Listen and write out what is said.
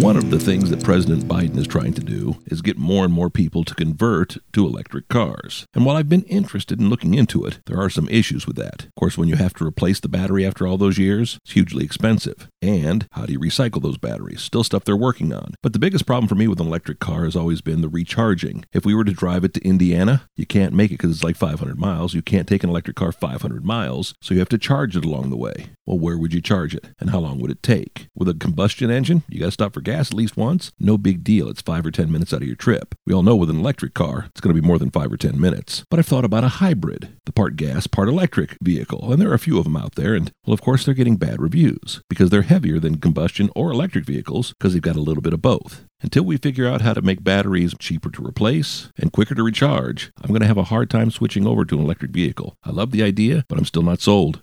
One of the things that President Biden is trying to do is get more and more people to convert to electric cars. And while I've been interested in looking into it, there are some issues with that. Of course, when you have to replace the battery after all those years, it's hugely expensive. And how do you recycle those batteries? Still stuff they're working on. But the biggest problem for me with an electric car has always been the recharging. If we were to drive it to Indiana, you can't make it because it's like 500 miles. You can't take an electric car 500 miles, so you have to charge it along the way. Well, where would you charge it? And how long would it take? With a combustion engine, you got to stop for gas at least once. No big deal. It's five or 10 minutes out of your trip. We all know with an electric car, it's going to be more than five or 10 minutes. But I've thought about a hybrid, the part gas, part electric vehicle. And there are a few of them out there. And well, of course, they're getting bad reviews because they're heavier than combustion or electric vehicles because they've got a little bit of both. Until we figure out how to make batteries cheaper to replace and quicker to recharge, I'm going to have a hard time switching over to an electric vehicle. I love the idea, but I'm still not sold.